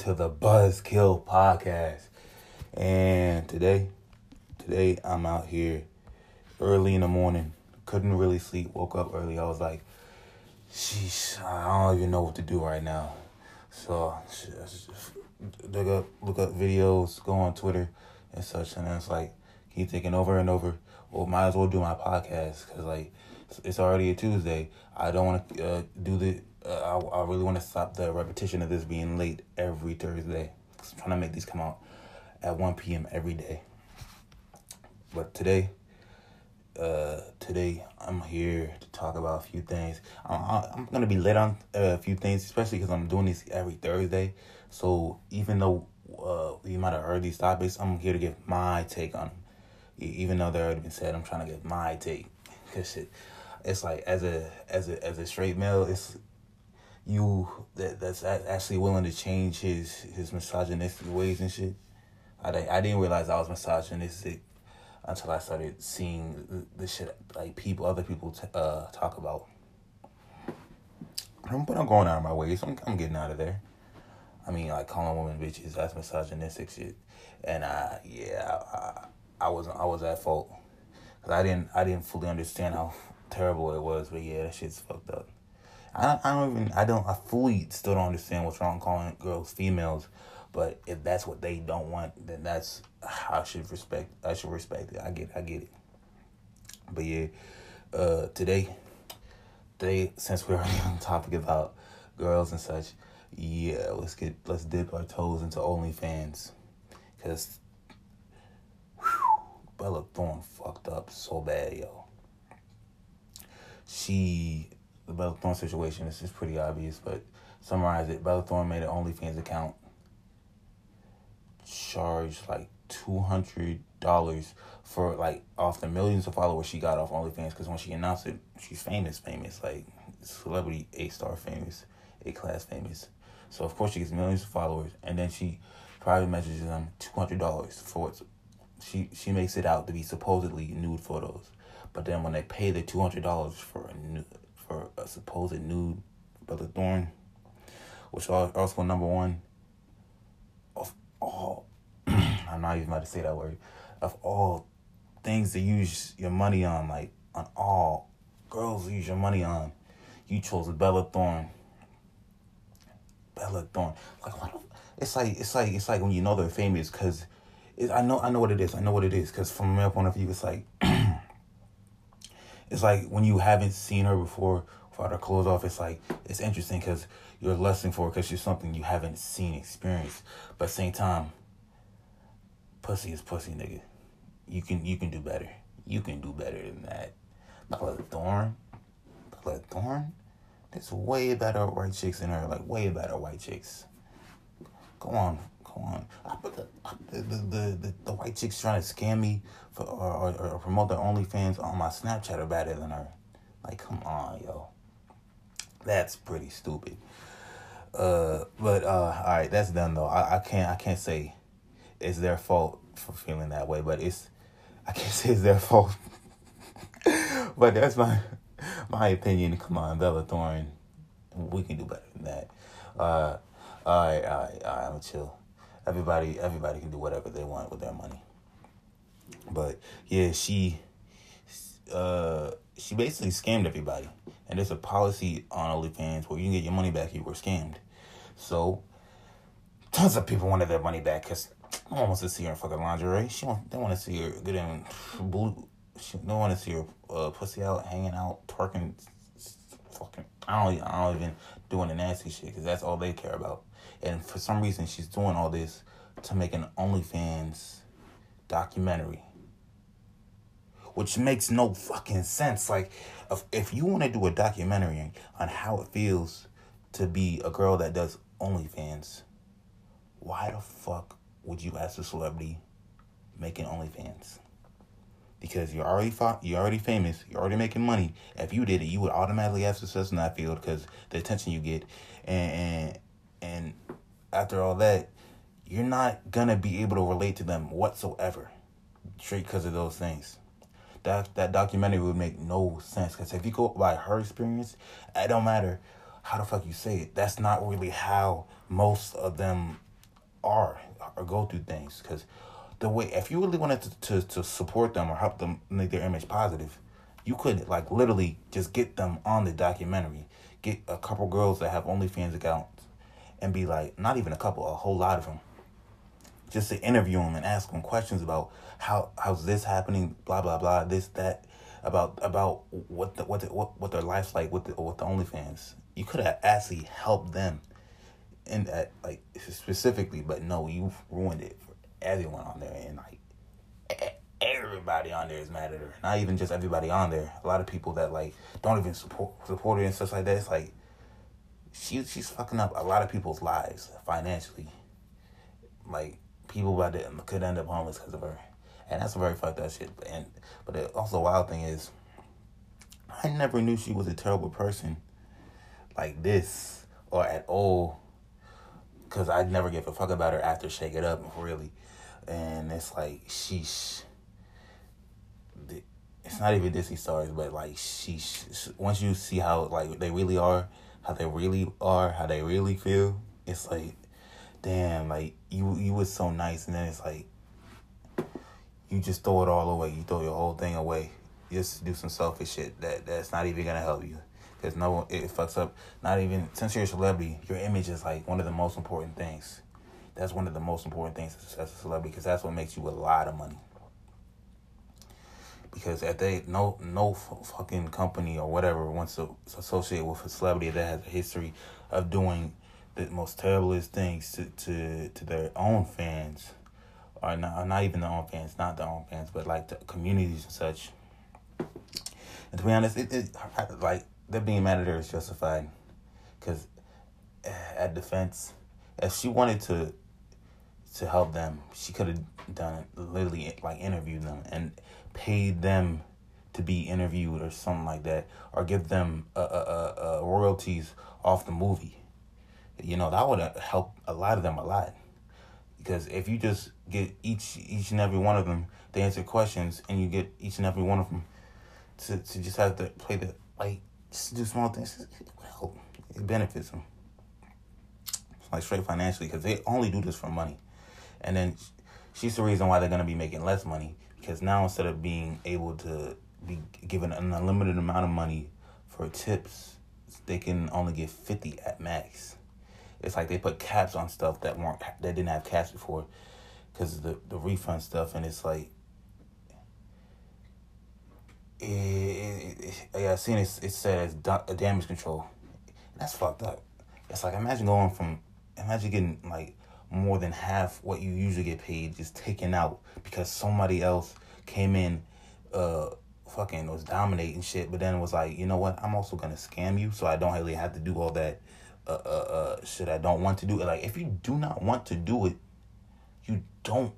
to the Buzzkill Podcast. And today, today I'm out here early in the morning. Couldn't really sleep. Woke up early. I was like, sheesh, I don't even know what to do right now. So look up, look up videos, go on Twitter and such, and it's like keep thinking over and over. Well, might as well do my podcast because like it's already a Tuesday. I don't want to uh, do the. Uh, I, I really want to stop the repetition of this being late every Thursday. I'm trying to make these come out at one p.m. every day. But today, uh, today I'm here to talk about a few things. I'm, I'm gonna be late on a few things, especially because I'm doing this every Thursday. So even though uh, you might have heard these topics, I'm here to give my take on them. Even though they already been said, I'm trying to give my take. Cause shit, it's like as a as a as a straight male, it's you that that's actually willing to change his his misogynistic ways and shit. I I didn't realize I was misogynistic until I started seeing the, shit like people other people t- uh talk about. But I'm going out of my way, so I'm, I'm getting out of there. I mean, like calling women bitches, that's misogynistic shit, and I yeah I, I was I was at fault because I didn't I didn't fully understand how terrible it was, but yeah, that shit's fucked up. I I don't even I don't I fully still don't understand what's wrong calling girls females, but if that's what they don't want, then that's I should respect I should respect it. I get I get it. But yeah, uh, today, today since we're already on the topic about girls and such, yeah, let's get let's dip our toes into OnlyFans, cause Bella Thorne fucked up so bad, yo. She the Bella Thorne situation this is pretty obvious, but summarize it. Bella Thorne made an OnlyFans account, charged like two hundred dollars for like off the millions of followers she got off OnlyFans. Because when she announced it, she's famous, famous, like celebrity A star famous, A class famous. So of course she gets millions of followers, and then she private messages them two hundred dollars for what she she makes it out to be supposedly nude photos, but then when they pay the two hundred dollars for a nude for a supposed nude Bella Thorne, which also number one of all I'm not even about to say that word of all things to use your money on, like on all girls use your money on, you chose Bella Thorne Bella Thorne. Like what? It's like it's like it's like when you know they're famous because I know I know what it is. I know what it is because from my point of view, it's like it's like when you haven't seen her before without her clothes off. It's like it's interesting because you're lusting for her because she's something you haven't seen, experienced. But same time, pussy is pussy, nigga. You can you can do better. You can do better than that. Bella Thorne, Bella Thorne. There's way better white chicks in her, like way better white chicks. Go on, go on. I put the, the, the, the, the white chicks trying to scam me for or, or, or promote their OnlyFans on my Snapchat are better than her. Like, come on, yo. That's pretty stupid. Uh, but uh, all right, that's done though. I, I can't I can't say it's their fault for feeling that way, but it's I can't say it's their fault. but that's my my opinion. Come on, Bella Thorne. We can do better than that. Uh, all right, all right, all right. I'm chill. Everybody, everybody can do whatever they want with their money. But yeah, she, uh, she basically scammed everybody. And there's a policy on OnlyFans where you can get your money back if you were scammed. So, tons of people wanted their money back because no one wants to see her in fucking lingerie. She want, they want to see her get in blue she don't want to see her uh, pussy out, hanging out, twerking, fucking. I don't, I don't even doing the nasty shit because that's all they care about. And for some reason, she's doing all this to make an OnlyFans documentary, which makes no fucking sense. Like, if if you want to do a documentary on how it feels to be a girl that does OnlyFans, why the fuck would you ask a celebrity making OnlyFans? because you're already fa- you're already famous, you're already making money. If you did it, you would automatically have success in that field because the attention you get, and, and and after all that, you're not gonna be able to relate to them whatsoever, straight because of those things. That that documentary would make no sense because if you go by her experience, it don't matter how the fuck you say it. That's not really how most of them are or go through things. Because the way, if you really wanted to, to, to support them or help them make their image positive, you could like literally just get them on the documentary. Get a couple girls that have OnlyFans accounts and be like, not even a couple, a whole lot of them. Just to interview them and ask them questions about how how's this happening, blah blah blah, this that, about about what the, what the, what what their life's like with the with the OnlyFans. You could have actually helped them, in that like specifically, but no, you've ruined it for everyone on there, and like everybody on there is mad at her. Not even just everybody on there. A lot of people that like don't even support support her and stuff like that. It's like she she's fucking up a lot of people's lives financially. Like people about to um, could end up homeless because of her, and that's a very fucked up shit. And but it, also wild thing is, I never knew she was a terrible person, like this or at all. Cause I never gave a fuck about her after Shake It Up, really, and it's like she's it's not even Disney stars, but like she, once you see how like they really are, how they really are, how they really feel, it's like, damn, like you you was so nice, and then it's like, you just throw it all away. You throw your whole thing away. just do some selfish shit that that's not even gonna help you. Cause no, it fucks up. Not even since you're a celebrity, your image is like one of the most important things. That's one of the most important things as a celebrity, because that's what makes you a lot of money because if they no no fucking company or whatever wants to associate with a celebrity that has a history of doing the most terriblest things to to, to their own fans or not, not even their own fans not their own fans but like the communities and such and to be honest it, it like them being mad at her is justified because eh, at defense if she wanted to to help them she could have done it literally like interviewed them and paid them to be interviewed or something like that, or give them uh, uh, uh, royalties off the movie. You know that would help a lot of them a lot, because if you just get each each and every one of them to answer questions, and you get each and every one of them to to just have to play the like just do small things, it help. It benefits them, like straight financially, because they only do this for money, and then she's the reason why they're gonna be making less money because now instead of being able to be given an unlimited amount of money for tips, they can only get fifty at max. It's like they put caps on stuff that weren't that didn't have caps before, because the the refund stuff, and it's like. It, it, it, yeah, I seen it. It says damage control. That's fucked up. It's like imagine going from imagine getting like more than half what you usually get paid just taken out because somebody else came in uh fucking was dominating shit but then was like you know what i'm also gonna scam you so i don't really have to do all that uh uh, uh shit i don't want to do it like if you do not want to do it you don't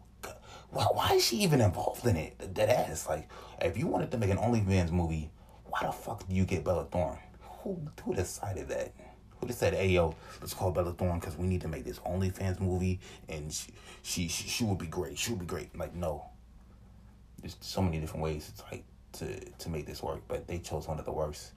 why, why is she even involved in it that ass like if you wanted to make an onlyfans movie why the fuck do you get bella thorne who who decided that who said, "Hey yo, let's call Bella Thorne because we need to make this OnlyFans movie, and she, she she she would be great. She would be great." Like no, there's so many different ways it's like to to make this work, but they chose one of the worst.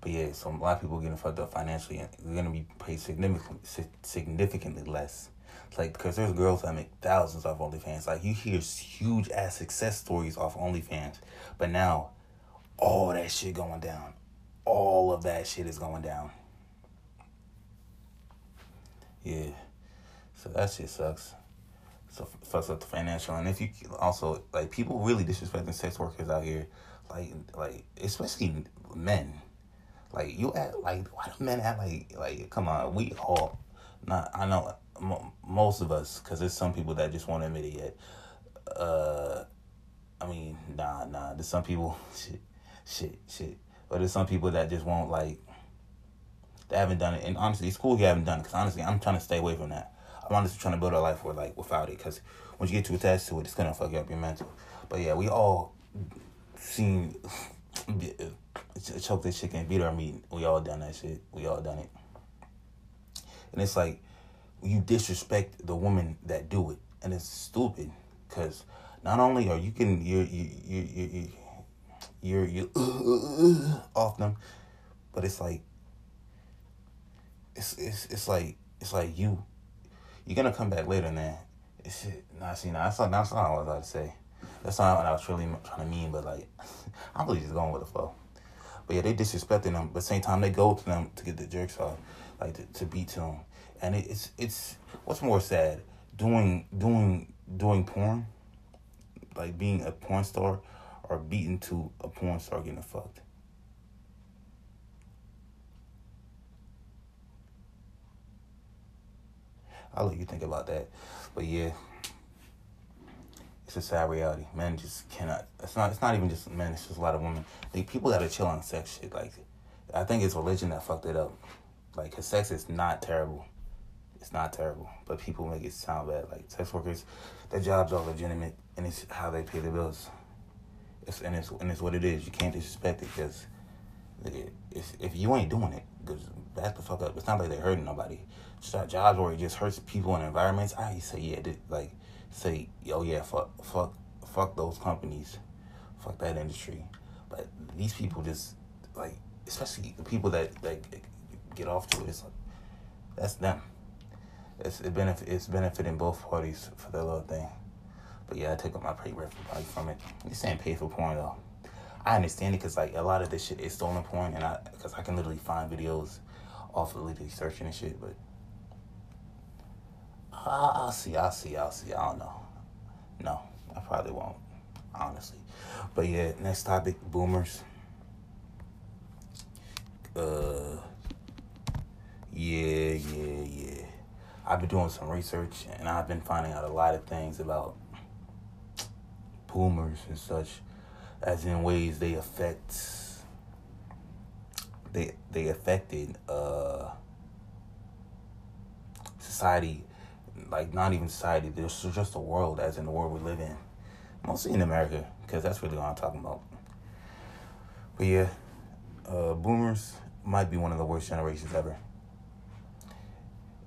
But yeah, so a lot of people getting fucked up financially, and they're gonna be paid significantly significantly less. Like because there's girls that make thousands off OnlyFans. Like you hear huge ass success stories off OnlyFans, but now all that shit going down all of that shit is going down. Yeah. So that shit sucks. So fucks up the financial, and if you also like people really disrespecting sex workers out here, like like especially men, like you act like why do men act like like come on we all not I know m- most of us because there's some people that just won't admit it yet. Uh, I mean nah nah there's some people shit shit shit but there's some people that just won't like. They haven't done it, and honestly, it's cool you haven't done it. Cause honestly, I'm trying to stay away from that. I'm honestly trying to build a life where like without it, cause once you get too attached to it, it's gonna fuck you up your mental. But yeah, we all seen this chicken, beat our meat. We all done that shit. We all done it. And it's like you disrespect the woman that do it, and it's stupid. Cause not only are you can you you you you you're you uh, uh, off them, but it's like it's it's it's like it's like you you're gonna come back later, man. It's. Nah, see, nah, that's not that's not what I was about to say. That's not what I was really trying to mean, but like I'm really just going with the flow. But yeah, they disrespecting them, but same time they go to them to get the jerks off, like to, to beat to them, and it, it's it's what's more sad, doing doing doing porn, like being a porn star, or beating to a porn star getting fucked. I'll let you think about that. But yeah, it's a sad reality. Men just cannot. It's not. It's not even just men. It's just a lot of women. The people that are chill on sex shit. Like, I think it's religion that fucked it up. Like, cause sex is not terrible. It's not terrible, but people make it sound bad. Like sex workers, their jobs are legitimate, and it's how they pay their bills. It's and it's and it's what it is. You can't disrespect it because if if you ain't doing it, because back the fuck up. It's not like they're hurting nobody. It's not jobs where it just hurts people and environments. I say yeah, like say oh yeah, fuck fuck fuck those companies, fuck that industry. But these people just like, especially the people that like get off to it. It's like that's them. It's it benefit it's benefiting both parties for their little thing. But yeah, I took up my pay like from it. You saying pay for porn though. I understand it because like a lot of this shit is stolen porn, and I because I can literally find videos off of literally searching and shit. But I'll, I'll see, I'll see, I'll see. I don't know. No, I probably won't, honestly. But yeah, next topic: boomers. Uh, yeah, yeah, yeah. I've been doing some research, and I've been finding out a lot of things about boomers and such as in ways they affect they they affected uh society like not even society there's just the world as in the world we live in mostly in america because that's really what i'm talking about but yeah uh boomers might be one of the worst generations ever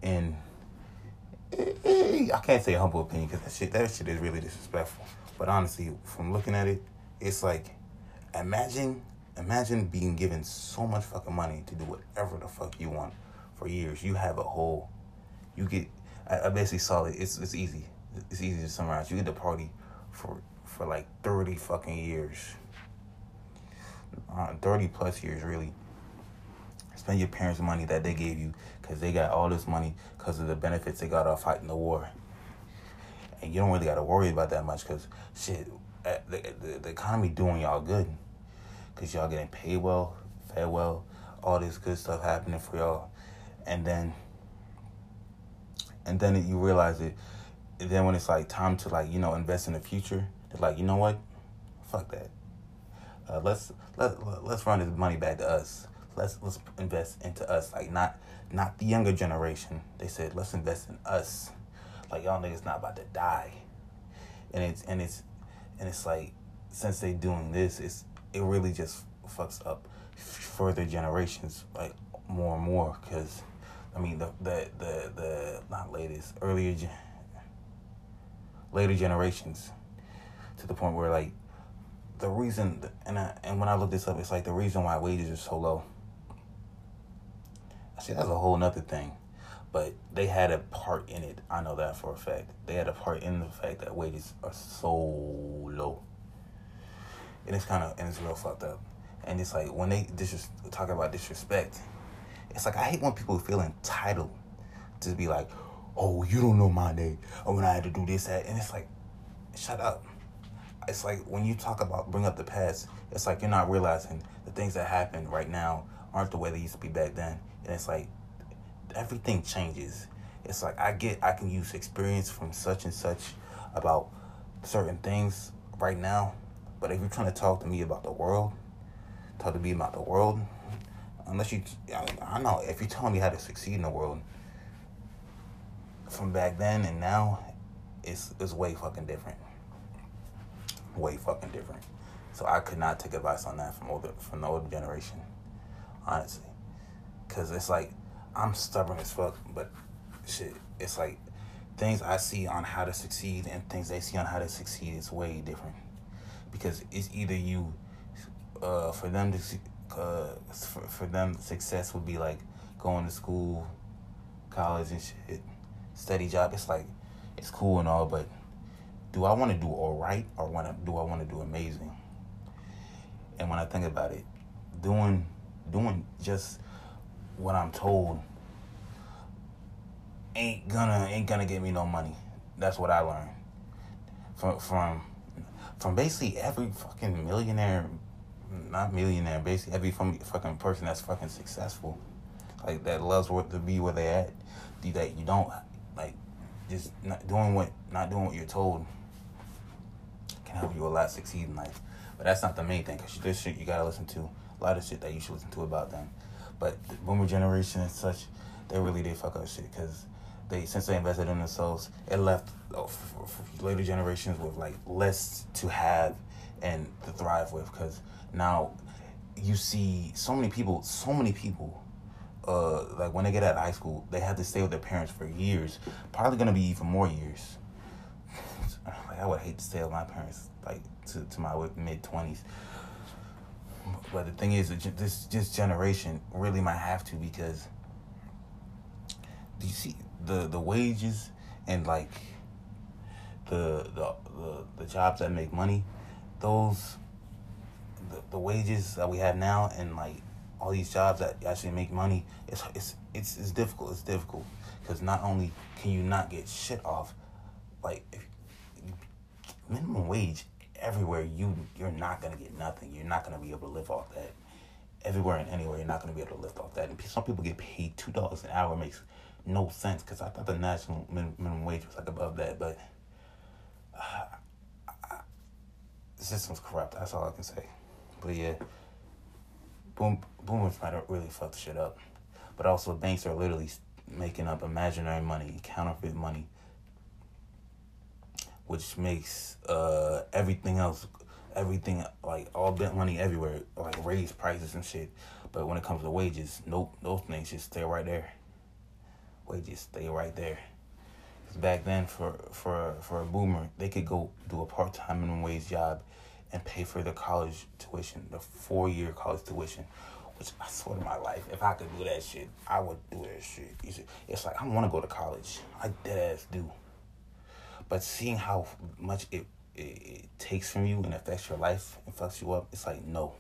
and eh, I can't say a humble opinion because that shit that shit is really disrespectful. But honestly, from looking at it, it's like imagine imagine being given so much fucking money to do whatever the fuck you want for years. You have a whole you get I, I basically saw it. It's it's easy. It's easy to summarize. You get the party for for like thirty fucking years. Uh, 30 plus years really spend your parents money that they gave you because they got all this money because of the benefits they got off fighting the war and you don't really got to worry about that much because shit uh, the, the, the economy doing y'all good because y'all getting paid well, fed well, all this good stuff happening for y'all, and then and then you realize it. And then when it's like time to like you know invest in the future, it's like you know what, fuck that. Uh, let's let let's run this money back to us. Let's let's invest into us, like not not the younger generation. They said let's invest in us, like y'all niggas not about to die, and it's and it's and it's like since they doing this, it's it really just fucks up further generations like more and more because I mean the the the the not latest earlier later generations to the point where like the reason and I, and when I look this up, it's like the reason why wages are so low. I see, that's a whole nother thing but they had a part in it. I know that for a fact. They had a part in the fact that wages are so low, and it's kind of and it's real fucked up. And it's like when they dis- talk about disrespect, it's like I hate when people feel entitled to be like, "Oh, you don't know my name," oh, or when I had to do this, that, and it's like, shut up. It's like when you talk about bring up the past, it's like you're not realizing the things that happen right now aren't the way they used to be back then, and it's like everything changes. It's like I get I can use experience from such and such about certain things right now, but if you're trying to talk to me about the world, talk to me about the world, unless you, I know if you're telling me how to succeed in the world, from back then and now, it's it's way fucking different. Way fucking different. So I could not take advice on that from older from the older generation, honestly, because it's like I'm stubborn as fuck, but shit, it's like things I see on how to succeed and things they see on how to succeed is way different. Because it's either you, uh, for them to uh, for, for them, success would be like going to school, college and shit, steady job. It's like it's cool and all, but do I want to do all right or want to do I want to do amazing? And when I think about it, doing doing just what I'm told ain't gonna ain't gonna get me no money. That's what I learned from from from basically every fucking millionaire, not millionaire, basically every fucking person that's fucking successful, like that loves what to be where they at. Do That you don't like just not doing what not doing what you're told can help you a lot succeed in life. But that's not the main thing because this shit you gotta listen to a lot of shit that you should listen to about them. But the boomer generation and such, they really did fuck up shit because they since they invested in themselves, it left oh, for, for later generations with like less to have and to thrive with. Because now you see so many people, so many people. Uh, like when they get out of high school, they have to stay with their parents for years. Probably gonna be even more years. like I would hate to stay with my parents like to, to my mid twenties. But the thing is, this this generation really might have to because do you see the the wages and like the the the, the jobs that make money, those the, the wages that we have now and like all these jobs that actually make money, it's it's it's, it's difficult. It's difficult because not only can you not get shit off, like minimum wage everywhere you you're not gonna get nothing. You're not gonna be able to live off that. Everywhere and anywhere, you're not gonna be able to live off that. And some people get paid two dollars an hour makes no sense because I thought the national minimum wage was like above that, but uh, the system's corrupt. That's all I can say. But yeah, boom, boomers might have really fucked shit up, but also banks are literally making up imaginary money, counterfeit money, which makes uh, everything else, everything like all bent money everywhere, like raise prices and shit. But when it comes to wages, nope, those things just stay right there wages stay right there. Back then, for for for a boomer, they could go do a part time minimum wage job, and pay for the college tuition, the four year college tuition. Which I swear to my life, if I could do that shit, I would do that shit. It's like I want to go to college. I dead ass do. But seeing how much it, it, it takes from you and affects your life and fucks you up, it's like no.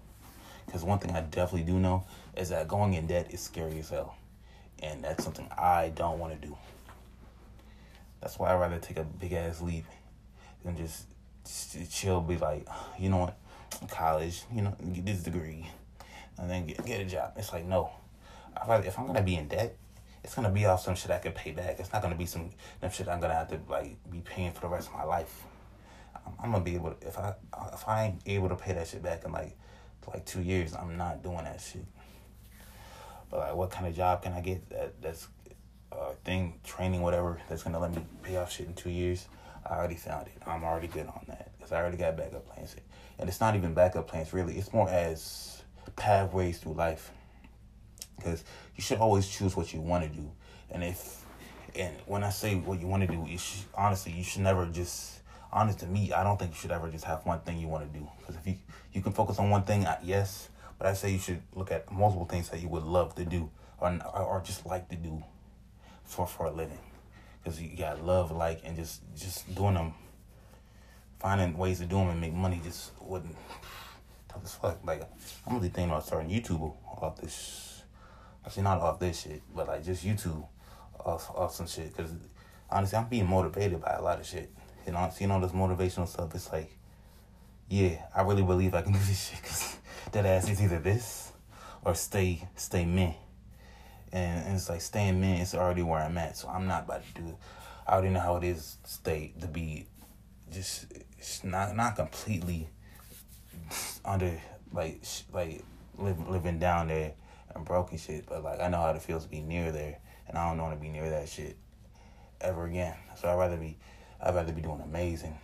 Because one thing I definitely do know is that going in debt is scary as hell and that's something I don't want to do. That's why I'd rather take a big ass leap than just, just chill, be like, you know what, college, you know, get this degree, and then get get a job. It's like no, if I'm gonna be in debt, it's gonna be off some shit I can pay back. It's not gonna be some some shit I'm gonna have to like be paying for the rest of my life. I'm, I'm gonna be able to, if I if I ain't able to pay that shit back in like like two years, I'm not doing that shit. But like, what kind of job can I get that that's uh thing training whatever that's gonna let me pay off shit in two years? I already found it. I'm already good on that because I already got backup plans. And it's not even backup plans really. It's more as pathways through life. Because you should always choose what you want to do. And if and when I say what you want to do, you should, honestly you should never just honest to me. I don't think you should ever just have one thing you want to do. Because if you you can focus on one thing, yes, but I say you should look at multiple things that you would love to do or or just like to do for for a living, because you got love, like, and just just doing them, finding ways to do them and make money just wouldn't tough as fuck. Like I'm really thinking about starting YouTube off this. Actually, not off this shit, but like just YouTube off off some shit. Because honestly, I'm being motivated by a lot of shit. You know, I'm seeing all this motivational stuff, it's like, yeah, I really believe I can do this shit. Cause that ass is either this or stay stay me. And, and it's like staying me is already where I'm at, so I'm not about to do it. I already know how it is stay to be just not not completely under like like live, living down there and broken shit, but like I know how it feels to be near there, and I don't want to be near that shit ever again. So I'd rather be I'd rather be doing amazing,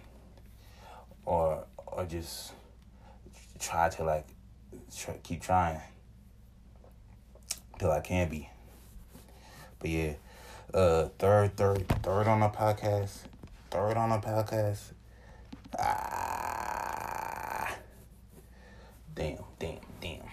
or or just try to like keep trying till I can be. But yeah, uh, third, third, third on the podcast, third on the podcast. Ah, damn, damn, damn.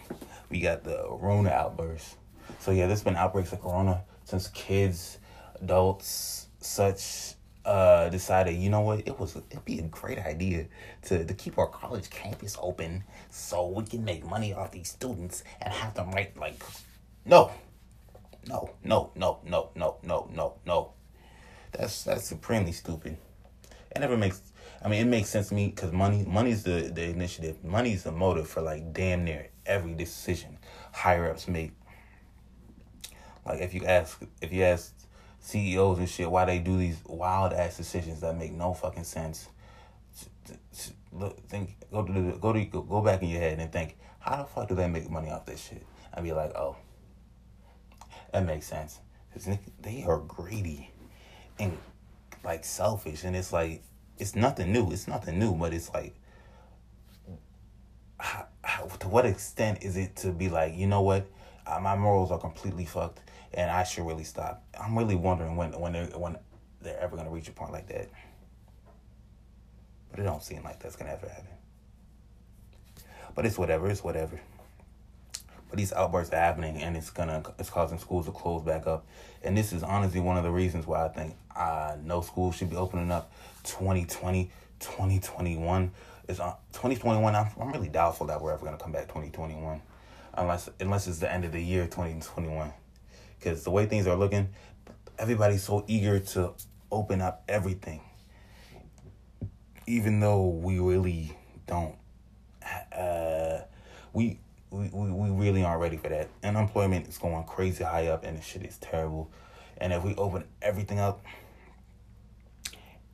We got. the Corona outburst. So yeah, there's been outbreaks of Corona since kids, adults, such uh, decided, you know what, it was it'd be a great idea to, to keep our college campus open so we can make money off these students and have them write like no. No, no, no, no, no, no, no, no. That's that's supremely stupid. It never makes I mean it makes sense to me because money money's the, the initiative. Money's the motive for like damn near every decision higher ups make. Like if you ask if you ask CEOs and shit why they do these wild ass decisions that make no fucking sense. Think go to the, go to go back in your head and think how the fuck do they make money off this shit? I'd be like, oh, that makes sense because they are greedy and like selfish, and it's like it's nothing new. It's nothing new, but it's like. How, how, to what extent is it to be like you know what uh, my morals are completely fucked and I should really stop. I'm really wondering when when they're when they're ever gonna reach a point like that. But it don't seem like that's gonna ever happen. But it's whatever. It's whatever. These outbursts are happening, and it's gonna it's causing schools to close back up. And this is honestly one of the reasons why I think uh, no school should be opening up 2020, 2021. It's uh, 2021. I'm, I'm really doubtful that we're ever gonna come back 2021, unless unless it's the end of the year 2021 because the way things are looking, everybody's so eager to open up everything, even though we really don't. Uh, we, we we really aren't ready for that. Unemployment is going crazy high up, and the shit is terrible. And if we open everything up,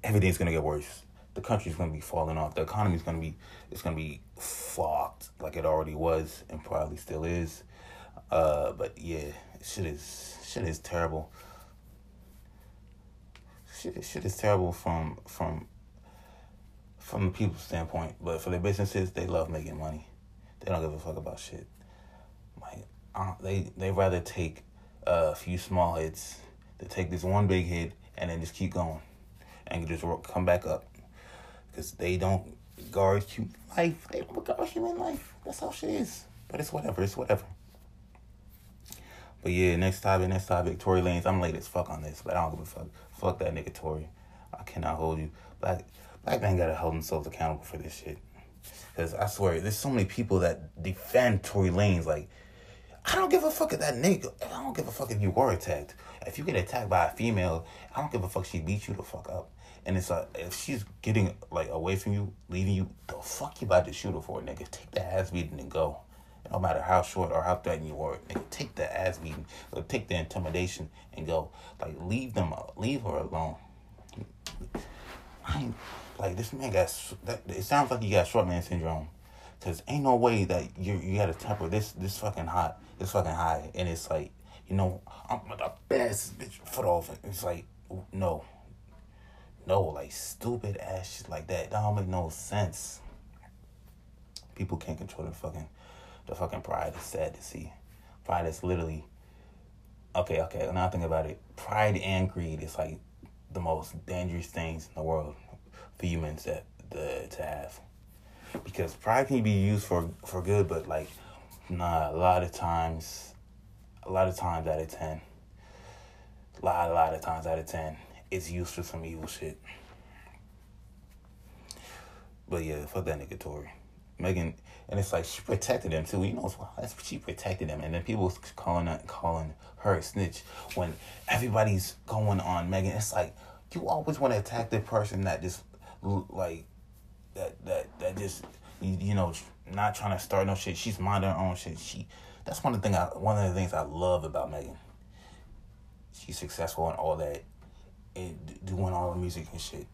everything's gonna get worse. The country's gonna be falling off. The economy's gonna be it's gonna be fucked like it already was and probably still is. Uh, but yeah, shit is shit is terrible. Shit, shit is terrible from from from the people's standpoint, but for the businesses, they love making money. They don't give a fuck about shit. Like they they rather take a few small hits to take this one big hit and then just keep going and just come back up because they don't guard human life. They don't guard human life. That's how shit is. But it's whatever. It's whatever. But yeah, next topic, next topic, Tory Lanez. I'm late as fuck on this, but I don't give a fuck. Fuck that nigga Tory. I cannot hold you. Black black man gotta hold themselves accountable for this shit. Cause I swear, there's so many people that defend Tory Lanez. Like, I don't give a fuck if that nigga. I don't give a fuck if you were attacked. If you get attacked by a female, I don't give a fuck. She beat you the fuck up. And it's like if she's getting like away from you, leaving you, the fuck you about to shoot her for, nigga? Take the ass beating and go no matter how short or how threatening you are, nigga, take the ass beating, or take the intimidation and go. Like, leave them, leave her alone. I ain't, like, this man got, that, it sounds like he got short man syndrome. Cause ain't no way that you you got a temper this this fucking hot, this fucking high, and it's like, you know, I'm the best bitch foot off. It's like, no, no, like stupid ass shit like that. That don't make no sense. People can't control their fucking the fucking pride is sad to see. Pride is literally okay, okay, now I think about it. Pride and greed is like the most dangerous things in the world humans that the, to have. Because pride can be used for for good, but like nah, a lot of times a lot of times out of ten. A lot, a lot of times out of ten, it's used for some evil shit. But yeah, fuck that nigga Tory. Megan, and it's like she protected him too. You know, that's she protected him, and then people calling calling her a snitch when everybody's going on Megan. It's like you always want to attack the person that just like that that that just you, know not trying to start no shit. She's minding her own shit. She that's one of the thing I one of the things I love about Megan. She's successful and all that, and doing all the music and shit,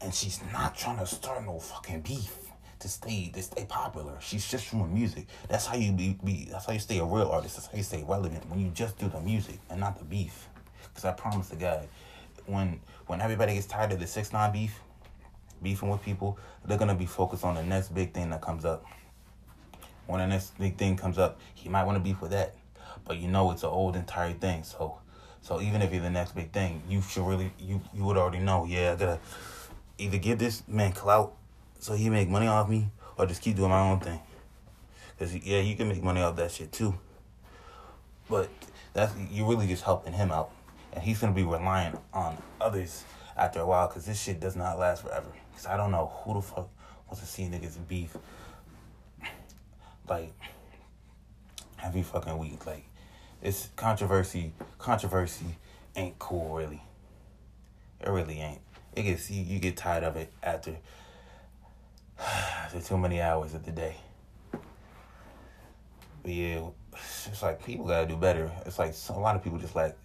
and she's not trying to start no fucking beef to stay to stay popular. She's just doing music. That's how you be, be that's how you stay a real artist. That's how you stay relevant when you just do the music and not the beef. Because I promise the guy, when when everybody gets tired of the six nine beef, beefing with people, they're gonna be focused on the next big thing that comes up. When the next big thing comes up, he might want to beef with that, but you know it's an old entire thing. So, so even if you're the next big thing, you should really you you would already know. Yeah, I gotta either give this man clout so he make money off me or just keep doing my own thing. Cause yeah, you can make money off that shit too. But that's you're really just helping him out, and he's gonna be relying on others after a while. Cause this shit does not last forever. Cause I don't know who the fuck wants to see niggas beef like every fucking week. Like it's controversy. Controversy ain't cool, really. It really ain't. It gets you, you get tired of it after after too many hours of the day. But yeah, it's like people gotta do better. It's like a lot of people just like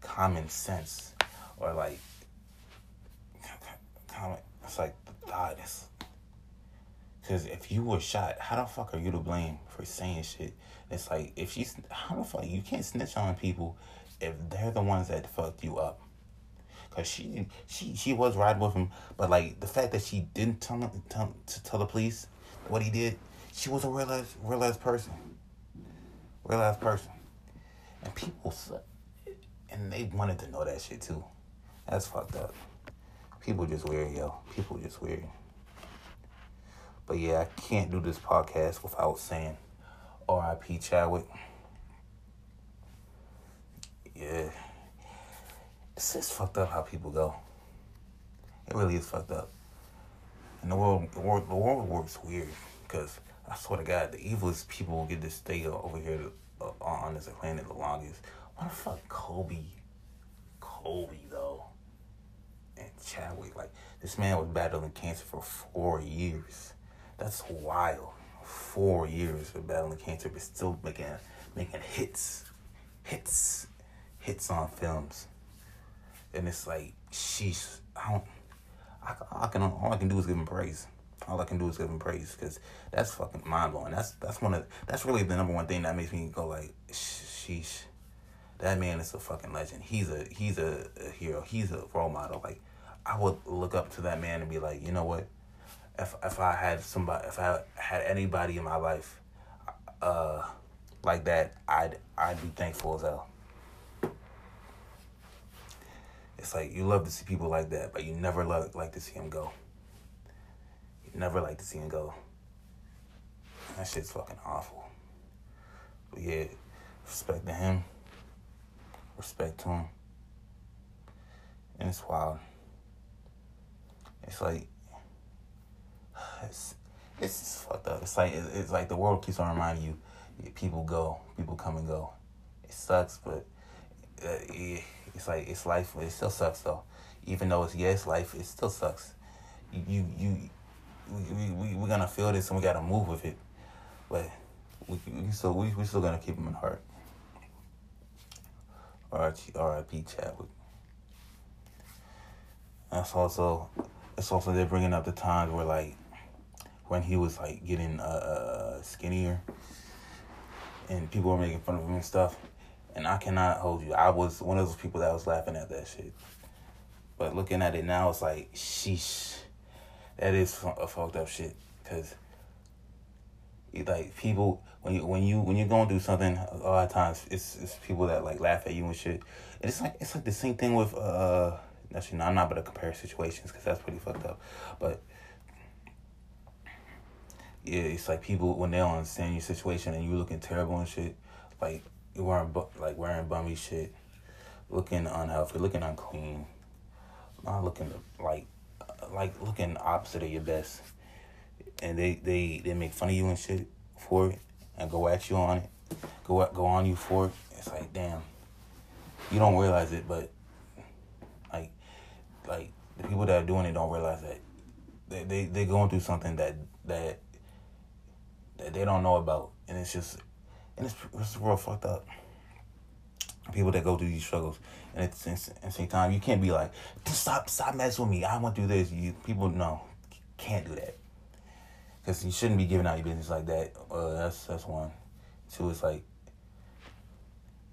common sense or like common. It's like the thought. Cause if you were shot, how the fuck are you to blame for saying shit? It's like if she's how the fuck you can't snitch on people if they're the ones that fucked you up. Cause she she she was riding with him, but like the fact that she didn't tell him tell, to tell the police what he did, she was a real ass real ass person, real ass person, and people and they wanted to know that shit too. That's fucked up. People just weird, yo. People just weird. But yeah, I can't do this podcast without saying R.I.P. Chadwick. Yeah. It's just fucked up how people go. It really is fucked up. And the world, the world, the world works weird because I swear to God, the evilest people get to stay over here uh, on this planet the longest. What the fuck, Kobe? Kobe though, and Chadwick. Like this man was battling cancer for four years. That's wild. Four years of battling cancer, but still making making hits, hits, hits on films. And it's like, sheesh, I don't. I, I can all I can do is give him praise. All I can do is give him praise because that's fucking mind blowing. That's that's one of that's really the number one thing that makes me go like, sheesh, that man is a fucking legend. He's a he's a, a hero. He's a role model. Like I would look up to that man and be like, you know what? if if I had somebody, if I had anybody in my life, uh, like that, I'd I'd be thankful as hell. It's like you love to see people like that, but you never love like to see them go. You never like to see them go. That shit's fucking awful. But yeah, respect to him. Respect to him. And it's wild. It's like it's it's fucked up. It's like it's like the world keeps on reminding you, people go, people come and go. It sucks, but uh, it's like it's life. It still sucks though. Even though it's yes, life, it still sucks. You you, we we we gonna feel this and we gotta move with it, but we we still we we still gonna keep them in heart. R.I.P. Chadwick. That's also it's also they're bringing up the times where like when he was like getting uh, uh, skinnier and people were making fun of him and stuff. And I cannot hold you. I was one of those people that was laughing at that shit. But looking at it now, it's like, sheesh, that is a fucked up shit. Cause like people when you when you when you're going through something, a lot of times it's it's people that like laugh at you and shit. And it's like it's like the same thing with uh. Actually, no, I'm not going to compare situations because that's pretty fucked up. But yeah, it's like people when they don't understand your situation and you looking terrible and shit, like you wearing like wearing bummy shit, looking unhealthy, looking unclean, not looking like uh, like looking opposite of your best, and they they they make fun of you and shit for it and go at you on it, go go on you for it. It's like damn, you don't realize it, but like the people that are doing it don't realize that they they they going through something that that that they don't know about, and it's just and it's it's real fucked up. People that go through these struggles, and at the same time, you can't be like, stop, stop messing with me. I want to do this. You people know, can't do that, because you shouldn't be giving out your business like that. Uh, that's that's one. Two, it's like,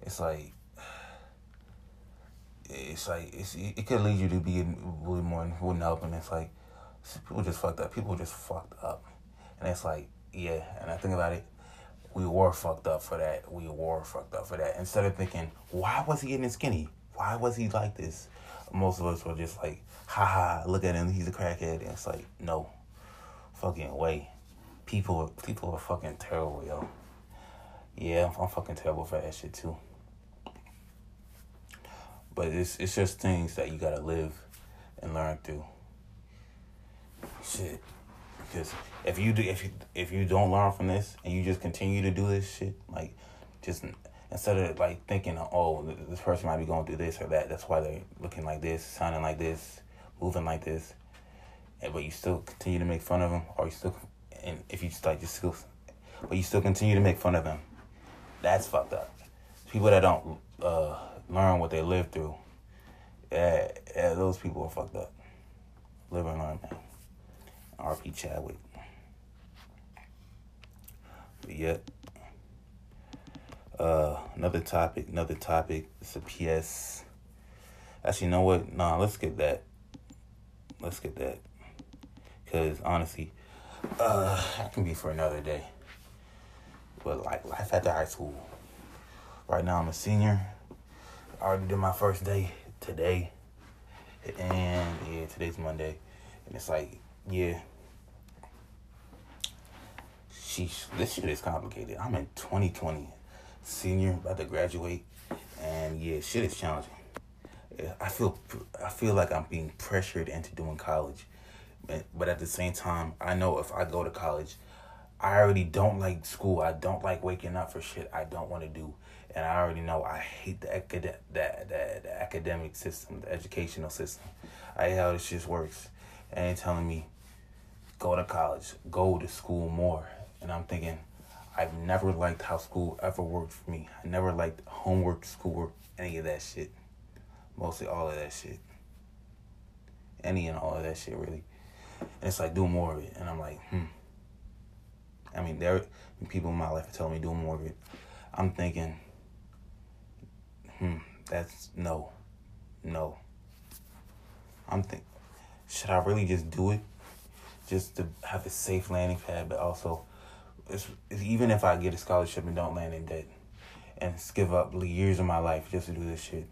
it's like, it's like it's it could lead you to be really more wouldn't help, and it's like people just fucked up. People just fucked up, and it's like yeah, and I think about it, we were fucked up for that. We were fucked up for that. Instead of thinking, why was he getting skinny? Why was he like this? Most of us were just like, haha, look at him, he's a crackhead. And it's like, no, fucking way. people people are fucking terrible, yo. Yeah, I'm, I'm fucking terrible for that shit too. But it's it's just things that you gotta live and learn through. Shit, because if you do if you if you don't learn from this and you just continue to do this shit, like just instead of like thinking, oh, this person might be going through this or that. That's why they're looking like this, sounding like this, moving like this. And, but you still continue to make fun of them, or you still, and if you just like just still, but you still continue to make fun of them. That's fucked up. People that don't uh, learn what they live through, yeah, yeah, those people are fucked up. Live and learn, man. R.P. Chadwick. But yet. Uh, another topic, another topic. It's a PS. Actually, you know what? Nah, let's get that. Let's get that. Cause honestly, uh, that can be for another day. But like life after high school. Right now, I'm a senior. I already did my first day today, and yeah, today's Monday, and it's like, yeah. Sheesh, this shit is complicated. I'm in 2020 senior, about to graduate, and yeah, shit is challenging. I feel I feel like I'm being pressured into doing college, but but at the same time, I know if I go to college, I already don't like school. I don't like waking up for shit I don't want to do, and I already know I hate the acad- the, the, the academic system, the educational system. I hate how this shit works. And they telling me, go to college, go to school more, and I'm thinking I've never liked how school ever worked for me. I never liked homework, schoolwork, any of that shit. Mostly all of that shit. Any and all of that shit, really. And it's like, do more of it. And I'm like, hmm. I mean, there people in my life are telling me do more of it. I'm thinking, hmm, that's no, no. I'm thinking, should I really just do it? Just to have a safe landing pad, but also it's, it's, even if I get a scholarship and don't land in debt and give up years of my life just to do this shit,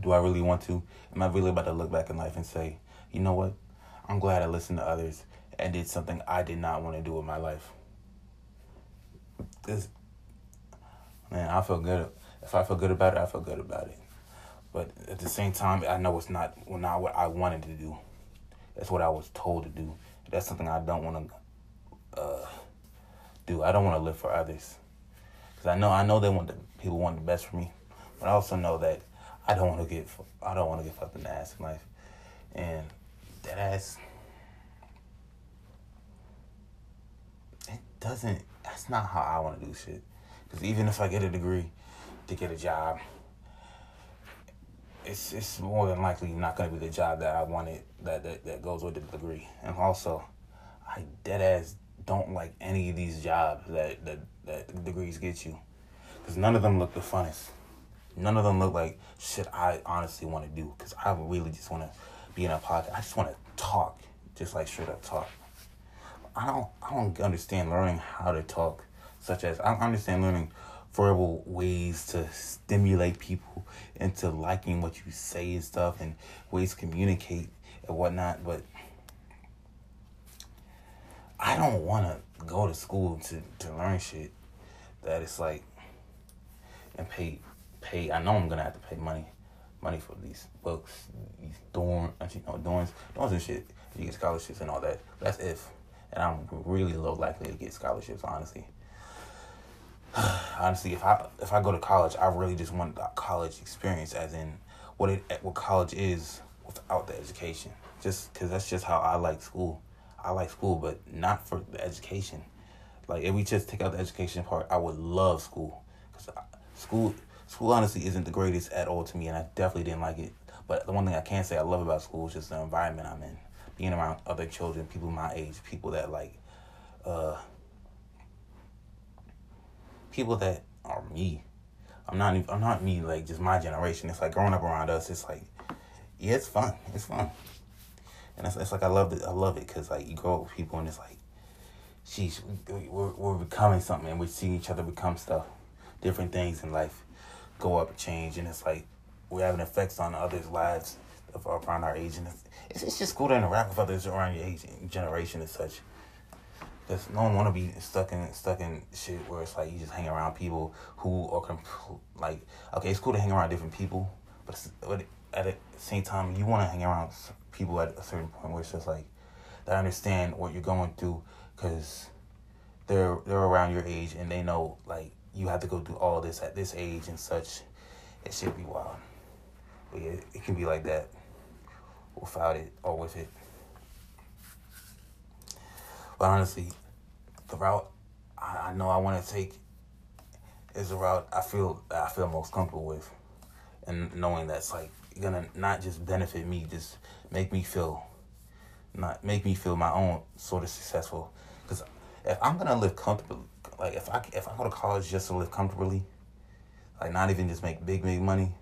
do I really want to? Am I really about to look back in life and say, you know what? I'm glad I listened to others and did something I did not want to do with my life. Cause man, I feel good. If I feel good about it, I feel good about it. But at the same time, I know it's not not what I wanted to do. That's what I was told to do. That's something I don't want to uh, do. I don't want to live for others because I know I know they want the people want the best for me, but I also know that I don't want to get I don't want to get fucked in the ass in life, and that ass it doesn't. That's not how I want to do shit. Because even if I get a degree to get a job, it's it's more than likely not going to be the job that I wanted that, that that goes with the degree. And also, I dead ass don't like any of these jobs that that, that degrees get you, because none of them look the funnest. None of them look like shit I honestly want to do. Because I really just want to be in a podcast. I just want to talk, just like straight up talk. I don't I don't understand learning how to talk, such as I understand learning verbal ways to stimulate people into liking what you say and stuff and ways to communicate and whatnot, but I don't want to go to school to, to learn shit that it's like and pay pay. I know I'm gonna have to pay money money for these books, these dorm, you know, dorms, dorms and shit. You get scholarships and all that. That's if, and I'm really low likely to get scholarships. Honestly, honestly, if I if I go to college, I really just want the college experience, as in what it what college is without the education. Just because that's just how I like school. I like school, but not for the education. Like if we just take out the education part, I would love school because school school honestly isn't the greatest at all to me, and I definitely didn't like it. But the one thing I can say I love about school is just the environment I'm in, being around other children, people my age, people that like, uh, people that are me. I'm not even, I'm not me like just my generation. It's like growing up around us. It's like, yeah, it's fun. It's fun and it's, it's like I love it. I love it because like you grow up with people and it's like, sheesh, we're we're becoming something and we're seeing each other become stuff, different things in life, go up and change, and it's like we're having effects on others' lives around our age, and it's, it's just cool to interact with others around your age generation and such. Cause no one want to be stuck in stuck in shit where it's like you just hang around people who are like okay, it's cool to hang around different people, but, but at the same time you want to hang around people at a certain point where it's just like they understand what you're going through because they're they're around your age and they know like you have to go through all this at this age and such. It should be wild, but yeah, it can be like that without it or with it. But honestly, the route I, know I want to take is the route I feel I feel most comfortable with, and knowing that's like gonna not just benefit me, just make me feel, not make me feel my own sort of successful. Because if I'm gonna live comfortably, like if I if I go to college just to live comfortably, like not even just make big big money,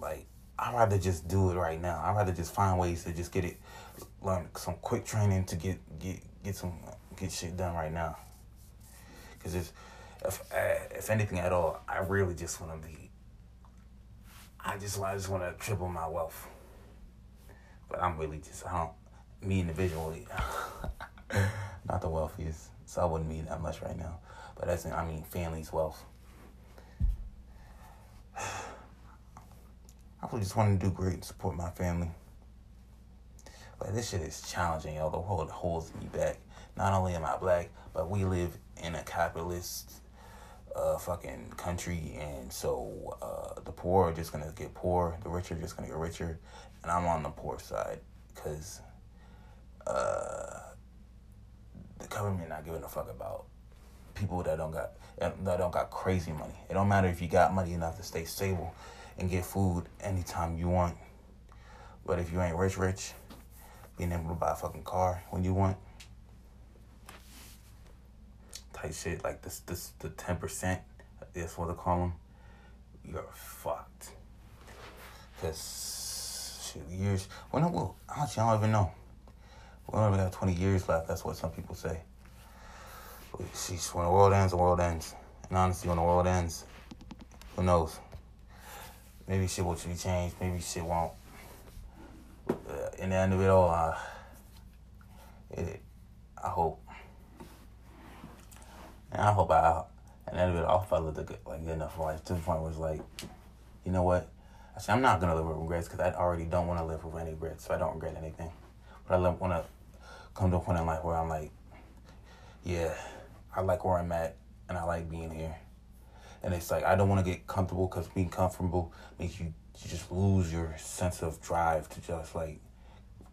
like I'd rather just do it right now. I'd rather just find ways to just get it, learn some quick training to get get get some get shit done right now. Cause it's if if anything at all, I really just want to be. I just I just want to triple my wealth. But I'm really just I don't me individually, not the wealthiest, so I wouldn't mean that much right now. But that's I mean family's wealth. I just want to do great and support my family. But this shit is challenging, yo. The world holds me back. Not only am I black, but we live in a capitalist uh, fucking country, and so uh, the poor are just gonna get poor, the rich are just gonna get richer, and I'm on the poor side because uh, the government not giving a fuck about people that don't got that don't got crazy money. It don't matter if you got money enough to stay stable and get food anytime you want. But if you ain't rich, rich, being able to buy a fucking car when you want, type shit like this, this the ten percent. That's what they call them. You're fucked. Cause shit, years. Well, no, well, honestly, I don't even know. We only got twenty years left. That's what some people say. But sheesh, when the world ends, the world ends. And honestly, when the world ends, who knows? maybe shit will be changed, maybe shit won't. Uh, in the end of it all, uh, it, I hope, and I hope I, at the end of it, all, I I a good, like good enough life to the point where it's like, you know what? Actually, I'm not gonna live with regrets because I already don't want to live with any regrets, so I don't regret anything. But I want to come to a point in life where I'm like, yeah, I like where I'm at, and I like being here and it's like I don't want to get comfortable because being comfortable makes you, you just lose your sense of drive to just like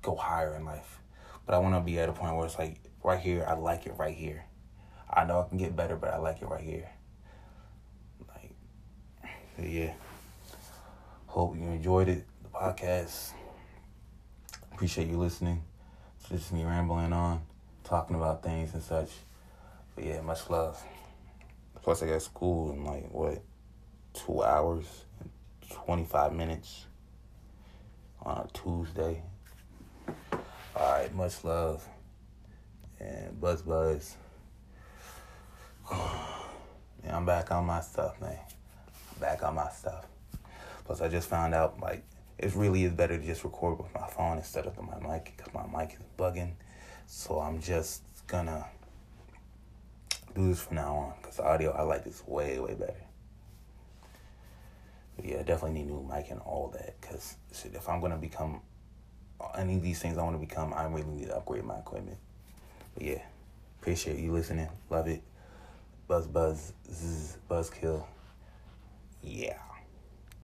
go higher in life. But I want to be at a point where it's like right here, I like it right here. I know I can get better, but I like it right here. Like, yeah. Hope you enjoyed it, the podcast. Appreciate you listening. It's just me rambling on, talking about things and such. But yeah, much love. Plus, I got school in like what, two hours, twenty five minutes on a Tuesday. All right, much love and buzz buzz. I'm back on my stuff, man. Back on my stuff. Plus, I just found out like it really is better to just record with my phone instead of my mic because my mic is bugging. So I'm just gonna do this from now on because audio, I like this way, way better. But yeah, I definitely need new mic and all that because if I'm to become uh, any of these things I want to become, I really need to upgrade my equipment. But yeah, appreciate you listening. Love it. Buzz, buzz, zzz, buzzkill. Yeah.